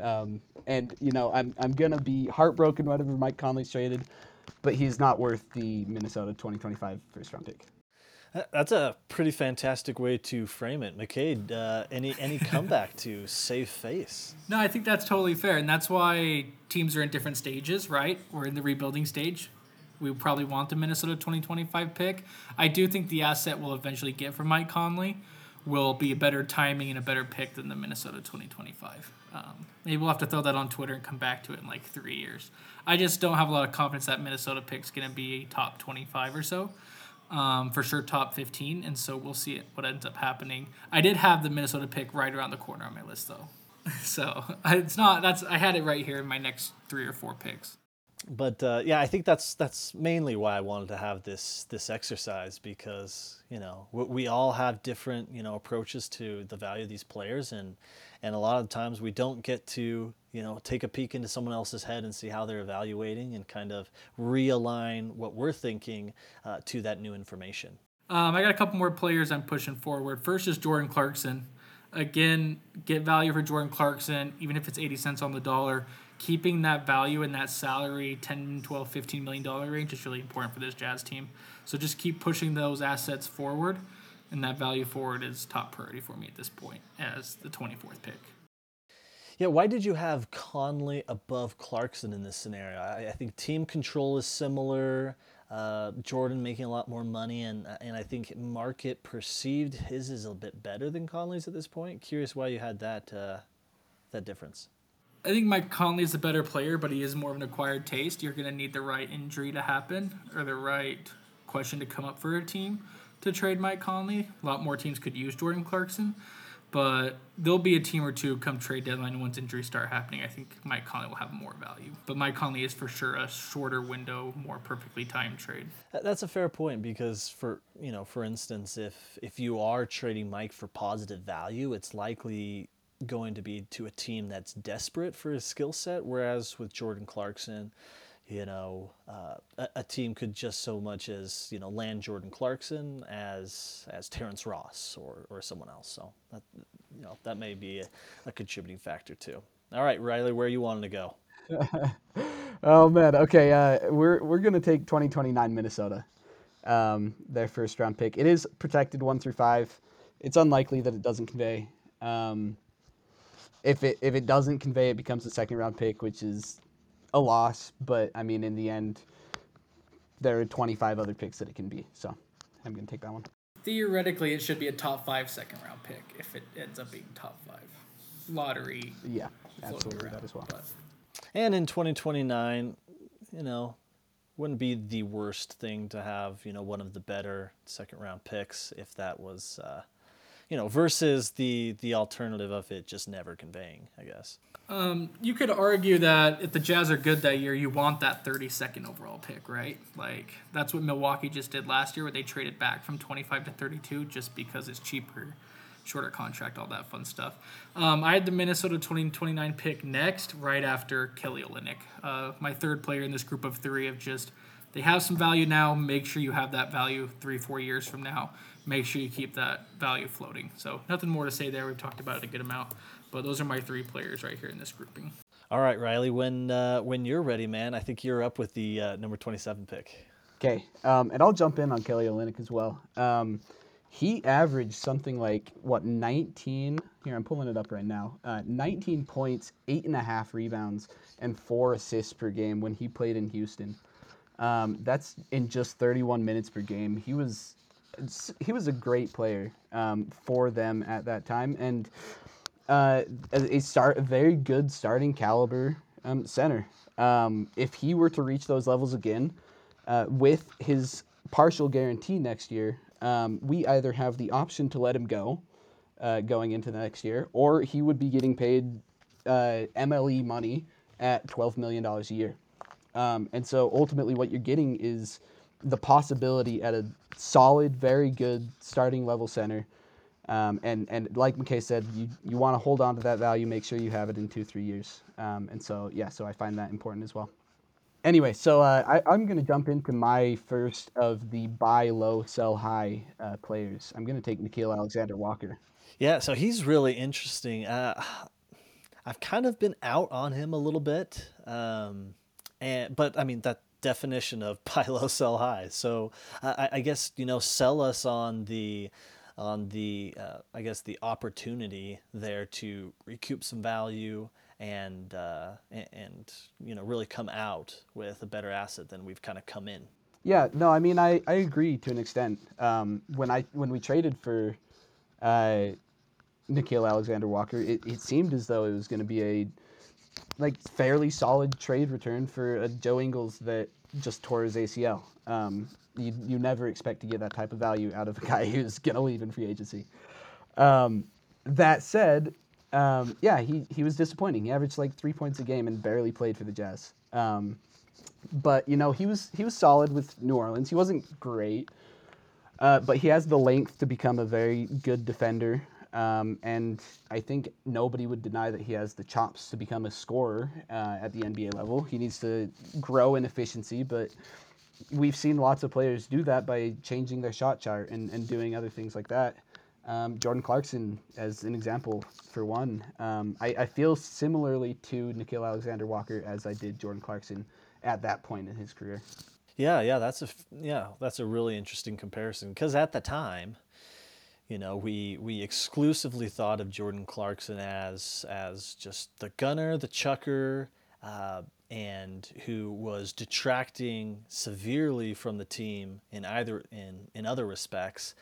Um, and you know, I'm I'm gonna be heartbroken whenever Mike Conley's traded, but he's not worth the Minnesota 2025 first round pick. That's a pretty fantastic way to frame it, McCade. Uh, any any comeback to save face? No, I think that's totally fair, and that's why teams are in different stages, right? We're in the rebuilding stage. We probably want the Minnesota 2025 pick. I do think the asset we'll eventually get from Mike Conley will be a better timing and a better pick than the Minnesota 2025. Um, maybe we'll have to throw that on Twitter and come back to it in like three years. I just don't have a lot of confidence that Minnesota pick's going to be top 25 or so um, for sure top 15, and so we'll see what ends up happening. I did have the Minnesota pick right around the corner on my list though, so it's not that's I had it right here in my next three or four picks. But uh, yeah, I think that's that's mainly why I wanted to have this this exercise because you know we, we all have different you know approaches to the value of these players. And and a lot of times we don't get to you know take a peek into someone else's head and see how they're evaluating and kind of realign what we're thinking uh, to that new information. Um, i got a couple more players i'm pushing forward. First is jordan clarkson. Again get value for jordan clarkson even if it's 80 cents on the dollar keeping that value in that salary 10 12 15 million dollar range is really important for this jazz team so just keep pushing those assets forward and that value forward is top priority for me at this point as the 24th pick. Yeah, why did you have Conley above Clarkson in this scenario? I, I think team control is similar. Uh, Jordan making a lot more money, and and I think market perceived his is a bit better than Conley's at this point. Curious why you had that uh, that difference. I think Mike Conley is a better player, but he is more of an acquired taste. You're going to need the right injury to happen or the right question to come up for a team to trade Mike Conley. A lot more teams could use Jordan Clarkson, but there'll be a team or two come trade deadline once injuries start happening. I think Mike Conley will have more value, but Mike Conley is for sure a shorter window, more perfectly timed trade. That's a fair point because for you know, for instance, if if you are trading Mike for positive value, it's likely going to be to a team that's desperate for his skill set, whereas with Jordan Clarkson you know, uh, a, a, team could just so much as you know land Jordan Clarkson as as Terrence Ross or, or someone else. So that you know that may be a, a contributing factor too. All right, Riley, where you wanting to go? oh man, okay, uh, we're we're gonna take 2029 Minnesota, um, their first round pick. It is protected one through five. It's unlikely that it doesn't convey. Um, if it if it doesn't convey, it becomes a second round pick, which is a loss, but I mean, in the end, there are 25 other picks that it can be. So I'm going to take that one. Theoretically, it should be a top five second round pick if it ends up being top five. Lottery. Yeah, absolutely around, that as well. But. And in 2029, you know, wouldn't be the worst thing to have, you know, one of the better second round picks if that was, uh, you know, versus the the alternative of it just never conveying, I guess. Um, you could argue that if the Jazz are good that year, you want that 32nd overall pick, right? Like that's what Milwaukee just did last year, where they traded back from 25 to 32 just because it's cheaper, shorter contract, all that fun stuff. Um, I had the Minnesota 2029 pick next, right after Kelly Olynyk, uh, my third player in this group of three of just they have some value now. Make sure you have that value three, four years from now. Make sure you keep that value floating. So nothing more to say there. We've talked about it a good amount. But those are my three players right here in this grouping. All right, Riley. When uh, when you're ready, man, I think you're up with the uh, number 27 pick. Okay, um, and I'll jump in on Kelly Olynyk as well. Um, he averaged something like what 19 here i'm pulling it up right now uh, 19 points eight and a half rebounds and four assists per game when he played in houston um, that's in just 31 minutes per game he was he was a great player um, for them at that time and uh, a start a very good starting caliber um, center. Um, if he were to reach those levels again, uh, with his partial guarantee next year, um, we either have the option to let him go uh, going into the next year, or he would be getting paid uh, MLE money at $12 million a year. Um, and so ultimately, what you're getting is the possibility at a solid, very good starting level center um, and, and like McCade said, you, you want to hold on to that value, make sure you have it in two, three years. Um, and so, yeah, so I find that important as well. Anyway, so uh, I, am going to jump into my first of the buy low, sell high uh, players. I'm going to take Nickeil Alexander Walker. Yeah, so he's really interesting. Uh, I've kind of been out on him a little bit, um, and but I mean that definition of buy low, sell high. So I, I guess you know sell us on the on the uh, I guess the opportunity there to recoup some value and uh, and, you know really come out with a better asset than we've kind of come in. Yeah, no, I mean I, I agree to an extent. Um, when I when we traded for uh, Nickeil Alexander Walker, it, it seemed as though it was going to be a like fairly solid trade return for a Joe Ingles that just tore his ACL. Um, you you never expect to get that type of value out of a guy who's going to leave in free agency. Um, that said, um, yeah, he, he was disappointing. He averaged like three points a game and barely played for the Jazz. Um, but you know he was he was solid with New Orleans. He wasn't great, uh, but he has the length to become a very good defender. Um, and I think nobody would deny that he has the chops to become a scorer uh, at the NBA level. He needs to grow in efficiency, but we've seen lots of players do that by changing their shot chart and, and doing other things like that. Um, Jordan Clarkson, as an example, for one, um, I, I, feel similarly to Nickeil Alexander Walker as I did Jordan Clarkson at that point in his career. Yeah, yeah, that's a yeah, that's a really interesting comparison because at the time, you know, we we exclusively thought of Jordan Clarkson as as just the gunner, the chucker, uh, and who was detracting severely from the team in either in in other respects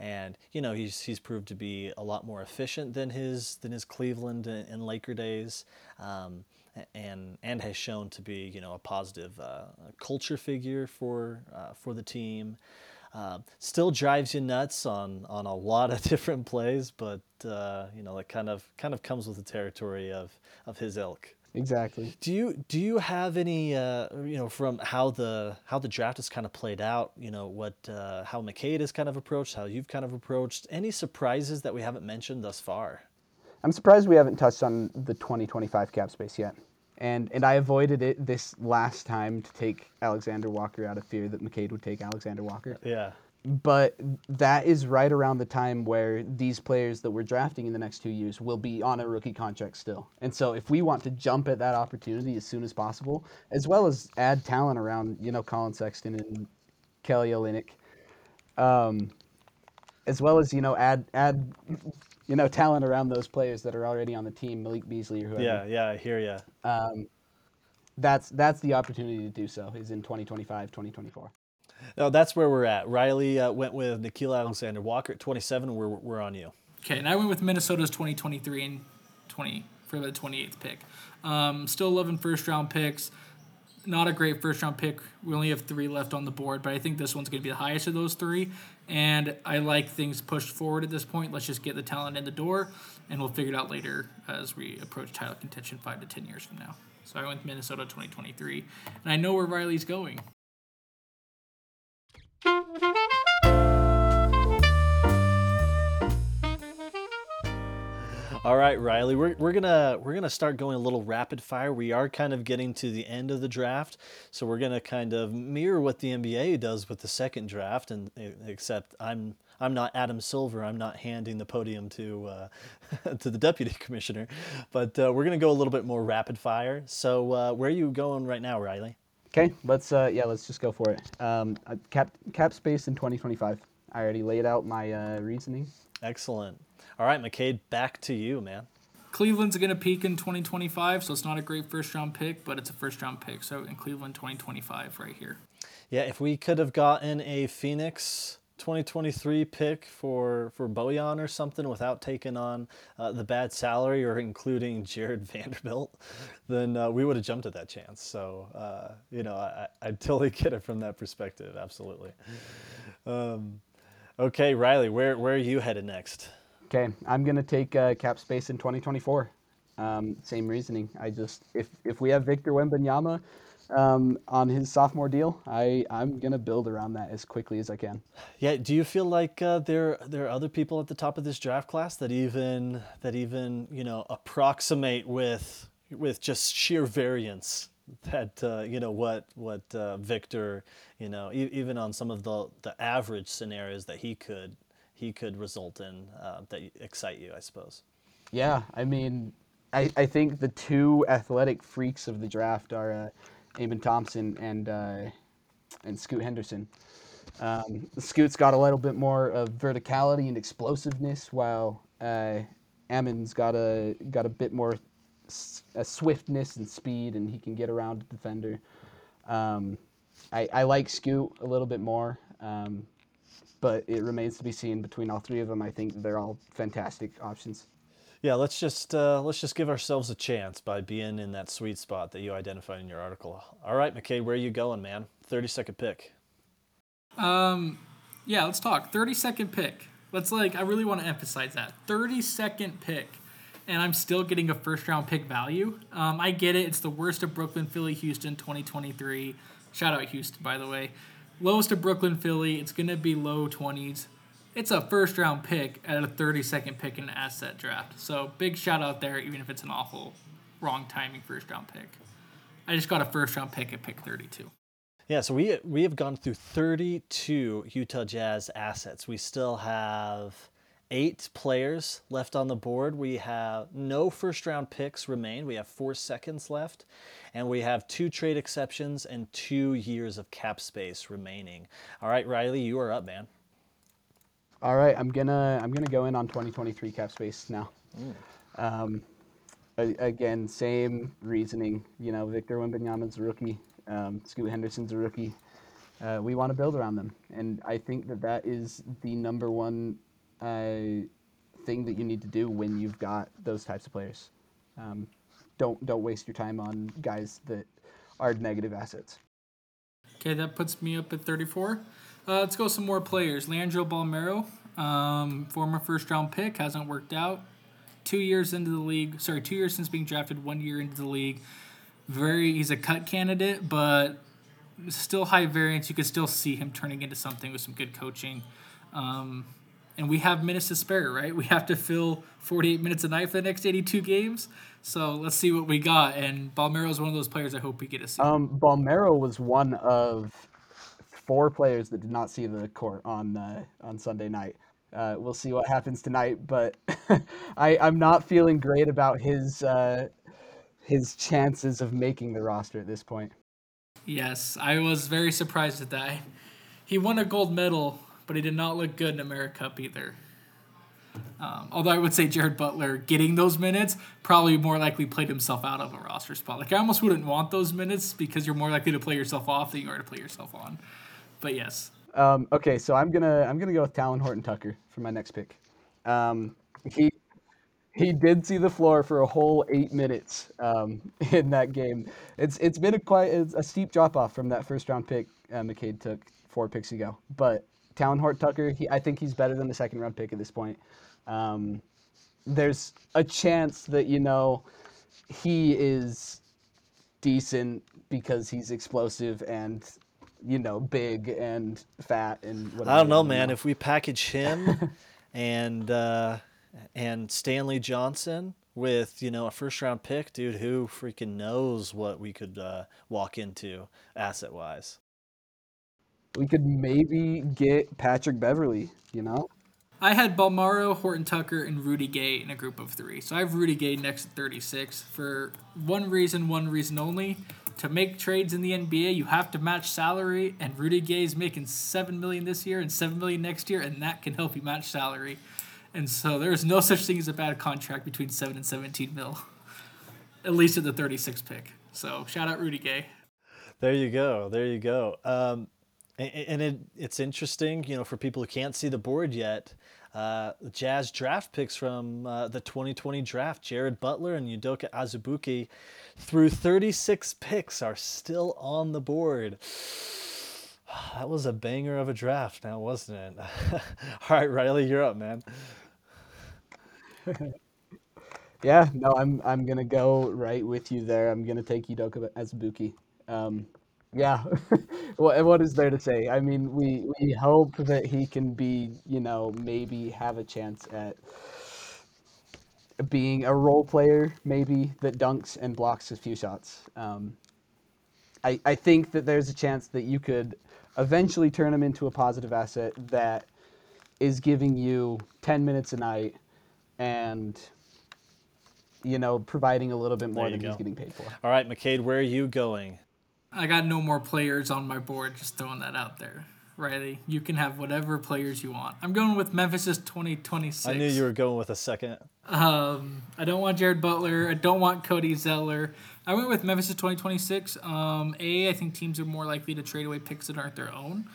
and you know he's he's proved to be a lot more efficient than his than his Cleveland and, and Laker days, um, and and has shown to be you know a positive uh, culture figure for uh, for the team. Uh, still drives you nuts on on a lot of different plays, but uh, you know it kind of kind of comes with the territory of of his ilk. Exactly. Do you do you have any uh, you know from how the how the draft has kind of played out? You know what uh, how McCade has kind of approached, how you've kind of approached. Any surprises that we haven't mentioned thus far? I'm surprised we haven't touched on the 2025 cap space yet. And and I avoided it this last time to take Alexander Walker out of fear that McCade would take Alexander Walker. Yeah but that is right around the time where these players that we're drafting in the next two years will be on a rookie contract still. And so if we want to jump at that opportunity as soon as possible, as well as add talent around, you know, Collin Sexton and Kelly Olynyk, um, as well as, you know, add add you know, talent around those players that are already on the team, Malik Beasley or whoever. Yeah, yeah, I hear you. Um, that's that's the opportunity to do so is in 2025, 2024. No, that's where we're at. Riley uh, went with Nickeil Alexander Walker at 27. We're, we're on you. Okay, and I went with Minnesota's 2023 and 20 for the 28th pick. Um, still loving first round picks. Not a great first round pick. We only have three left on the board, but I think this one's going to be the highest of those three. And I like things pushed forward at this point. Let's just get the talent in the door, and we'll figure it out later as we approach title contention five to 10 years from now. So I went Minnesota 2023, and I know where Riley's going. All right, Riley, we're, we're gonna we're gonna start going a little rapid fire. We are kind of getting to the end of the draft, so we're gonna kind of mirror what the NBA does with the second draft, and except I'm I'm not Adam Silver. I'm not handing the podium to uh, to the deputy commissioner, but uh, we're gonna go a little bit more rapid fire. So uh, where are you going right now, Riley? Okay, let's uh, yeah, let's just go for it. Um, cap cap space in 2025. I already laid out my uh, reasoning. Excellent. All right, McCade, back to you, man. Cleveland's going to peak in 2025, so it's not a great first round pick, but it's a first round pick. So in Cleveland 2025, right here. Yeah, if we could have gotten a Phoenix 2023 pick for for Bojan or something without taking on uh, the bad salary or including Jarred Vanderbilt, then uh, we would have jumped at that chance. So uh, you know, I, I totally get it from that perspective. Absolutely. Um, okay, Riley, where where are you headed next? Okay, I'm gonna take uh, cap space in 2024. Um, same reasoning. I just if if we have Victor Wembanyama um, on his sophomore deal. I I'm gonna build around that as quickly as I can. Yeah. Do you feel like uh, there there are other people at the top of this draft class that even that even you know approximate with with just sheer variance that uh, you know what what uh, Victor you know e- even on some of the the average scenarios that he could he could result in uh, that excite you, I suppose. Yeah, I mean, I, I think the two athletic freaks of the draft are uh, Amen Thompson and uh, and Scoot Henderson. Um, Scoot's got a little bit more of verticality and explosiveness, while uh, Amen's got a got a bit more a swiftness and speed, and he can get around the defender. Um, I, I like Scoot a little bit more, um, but it remains to be seen between all three of them. I think they're all fantastic options. Yeah, let's just uh, let's just give ourselves a chance by being in that sweet spot that you identified in your article. All right, McCade, where are you going, man? Thirty second pick. Um, yeah, let's talk. 30 second pick. Let's like, I really want to emphasize that. 30 second pick. And I'm still getting a first round pick value. Um, I get it. It's the worst of Brooklyn, Philly, Houston 2023. Shout out Houston, by the way. Lowest of Brooklyn, Philly. It's going to be low 20s. It's a first round pick at a 30 second pick in an asset draft. So big shout out there, even if it's an awful, wrong timing first round pick. I just got a first round pick at pick 32. Yeah, so we we have gone through 32 Utah Jazz assets. We still have eight players left on the board. We have no first round picks remain. We have four seconds left, and we have two trade exceptions and two years of cap space remaining. All right, Riley, you are up, man. All right, I'm gonna I'm gonna go in on 2023 cap space now. Um, a- again, same reasoning. You know, Victor Wembanyama's a rookie. Um, Scoot Henderson's a rookie. Uh, we want to build around them, and I think that that is the number one thing that you need to do when you've got those types of players. Um, don't don't waste your time on guys that are negative assets. Okay, that puts me up at 34. Uh, let's go some more players. Leandro Bolmaro, um, former first round pick, hasn't worked out. Two years into the league, sorry, two years since being drafted, one year into the league. Very, he's a cut candidate, but still high variance. You could still see him turning into something with some good coaching. Um, and we have minutes to spare, right? We have to fill 48 minutes a night for the next 82 games. So let's see what we got. And Bolmaro is one of those players I hope we get to see. Um, Bolmaro was one of four players that did not see the court on uh, on Sunday night. Uh, we'll see what happens tonight, but I, I'm not feeling great about his uh, his chances of making the roster at this point. Yes, I was very surprised at that. He won a gold medal, but he did not look good in AmeriCup either. Um, although I would say Jared Butler getting those minutes probably more likely played himself out of a roster spot. Like I almost wouldn't want those minutes because you're more likely to play yourself off than you are to play yourself on. But yes, Um, okay, so I'm gonna I'm gonna go with Talen Horton Tucker for my next pick. Um, he he did see the floor for a whole eight minutes um, in that game. It's it's been a quite it's a steep drop off from that first round pick uh, McCade took four picks ago. But Talen Horton Tucker, he I think he's better than the second round pick at this point. Um, there's a chance that you know he is decent because he's explosive and you know big and fat and whatever. I don't know, man. If we package him and uh, and Stanley Johnson with you know a first round pick, dude, who freaking knows what we could uh, walk into asset wise. We could maybe get Patrick Beverley. You know, I had Bolmaro, Horton Tucker, and Rudy Gay in a group of three. So I have Rudy Gay next at 36 for one reason, one reason only. To make trades in the NBA, you have to match salary, and Rudy Gay is making seven million this year and seven million next year, and that can help you match salary. And so there is no such thing as a bad contract between seven and 17 mil, at least at the 36 pick. So shout out Rudy Gay. There you go. There you go. Um, a- a- and it, it's interesting, you know, for people who can't see the board yet. Uh, Jazz draft picks from uh, the 2020 draft, Jared Butler and Udoka Azubuike, through 36 picks, are still on the board. That was a banger of a draft, now wasn't it? All right, Riley, you're up, man. yeah, no, I'm I'm gonna go right with you there. I'm gonna take Udoka Azubuike. Um, yeah, what what is there to say? I mean, we we hope that he can be, you know, maybe have a chance at being a role player, maybe that dunks and blocks a few shots. Um, I, I think that there's a chance that you could eventually turn him into a positive asset that is giving you 10 minutes a night and you know, providing a little bit more than he's getting paid for. All right, McCade, where are you going? I got no more players on my board. Just throwing that out there, Riley. You can have whatever players you want. I'm going with Memphis's 2026. I knew you were going with a second. Um, I don't want Jared Butler. I don't want Cody Zeller. I went with Memphis 2026. Um, A, I think teams are more likely to trade away picks that aren't their own.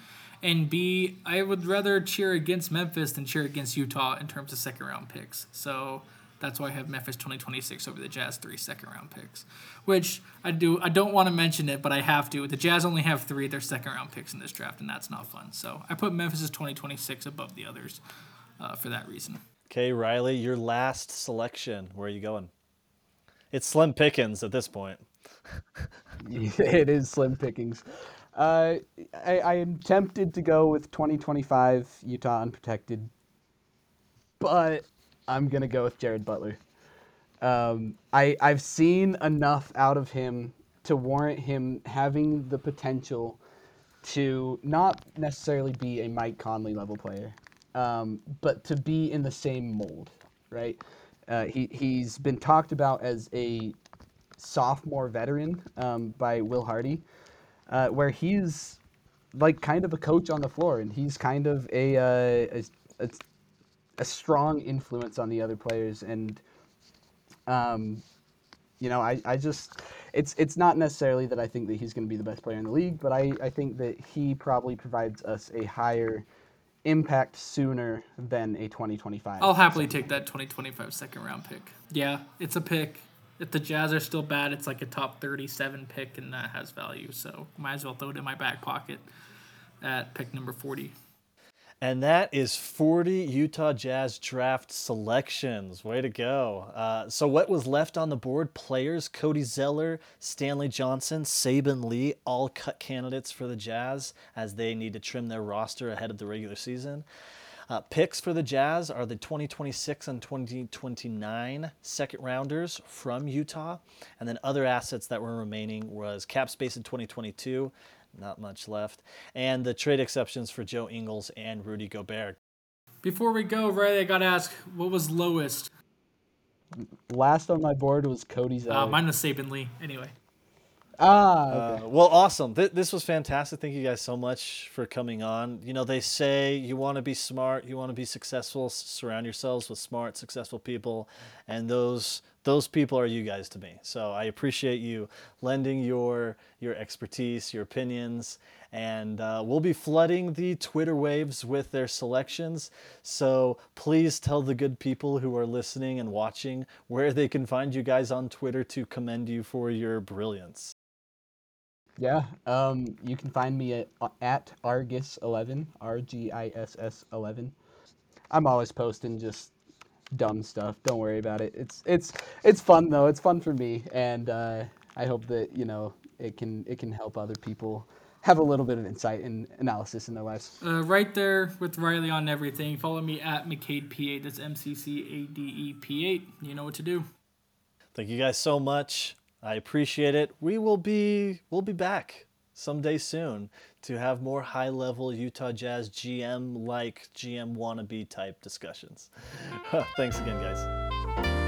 And B, I would rather cheer against Memphis than cheer against Utah in terms of second round picks. So that's why I have Memphis 2026 over the Jazz three second round picks. Which I do I don't want to mention it, but I have to. The Jazz only have three of their second round picks in this draft, and that's not fun. So I put Memphis 2026 above the others uh, for that reason. Okay, Riley, your last selection. Where are you going? It's slim pickings at this point. it is slim pickings. Uh, I, I am tempted to go with 2025 Utah unprotected, but I'm gonna go with Jared Butler. Um, I I've seen enough out of him to warrant him having the potential to not necessarily be a Mike Conley level player, um, but to be in the same mold, right? Uh, he he's been talked about as a sophomore veteran um, by Will Hardy, uh, where he's like kind of a coach on the floor, and he's kind of a uh, a, a, a strong influence on the other players, and um, you know, I, I just it's it's not necessarily that I think that he's going to be the best player in the league, but I, I think that he probably provides us a higher impact sooner than a 2025. I'll happily take that 2025 second round pick. Yeah, it's a pick. If the Jazz are still bad, it's like a top 37 pick, and that has value. So might as well throw it in my back pocket at pick number 40. And that is 40 Utah Jazz draft selections. Way to go. Uh, so, what was left on the board? Players Cody Zeller, Stanley Johnson, Saben Lee, all cut candidates for the Jazz as they need to trim their roster ahead of the regular season. Uh, picks for the Jazz are the 2026 and 2029 second rounders from Utah. And then other assets that were remaining was cap space in 2022, not much left, and the trade exceptions for Joe Ingles and Rudy Gobert. Before we go, Riley, I got to ask, what was lowest? Last on my board was Cody Zeller. Uh, mine was Saben Lee. Anyway. Ah, okay. Uh, well, awesome. Th- this was fantastic. Thank you guys so much for coming on. You know, they say you want to be smart, you want to be successful, surround yourselves with smart, successful people, and those those people are you guys to me. So I appreciate you lending your your expertise, your opinions, and uh, we'll be flooding the Twitter waves with their selections. So please tell the good people who are listening and watching where they can find you guys on Twitter to commend you for your brilliance. Yeah, um, you can find me at at rgiss11, R G I S S 11. I'm always posting just dumb stuff. Don't worry about it. It's it's it's fun though. It's fun for me, and uh, I hope that you know it can it can help other people have a little bit of insight and analysis in their lives. Uh, right there with Riley on everything. Follow me at McCade8. That's M C C A D E P 8. You know what to do. Thank you guys so much. I appreciate it. We will be we'll be back someday soon to have more high level Utah Jazz GM like GM wannabe type discussions. Thanks again, guys.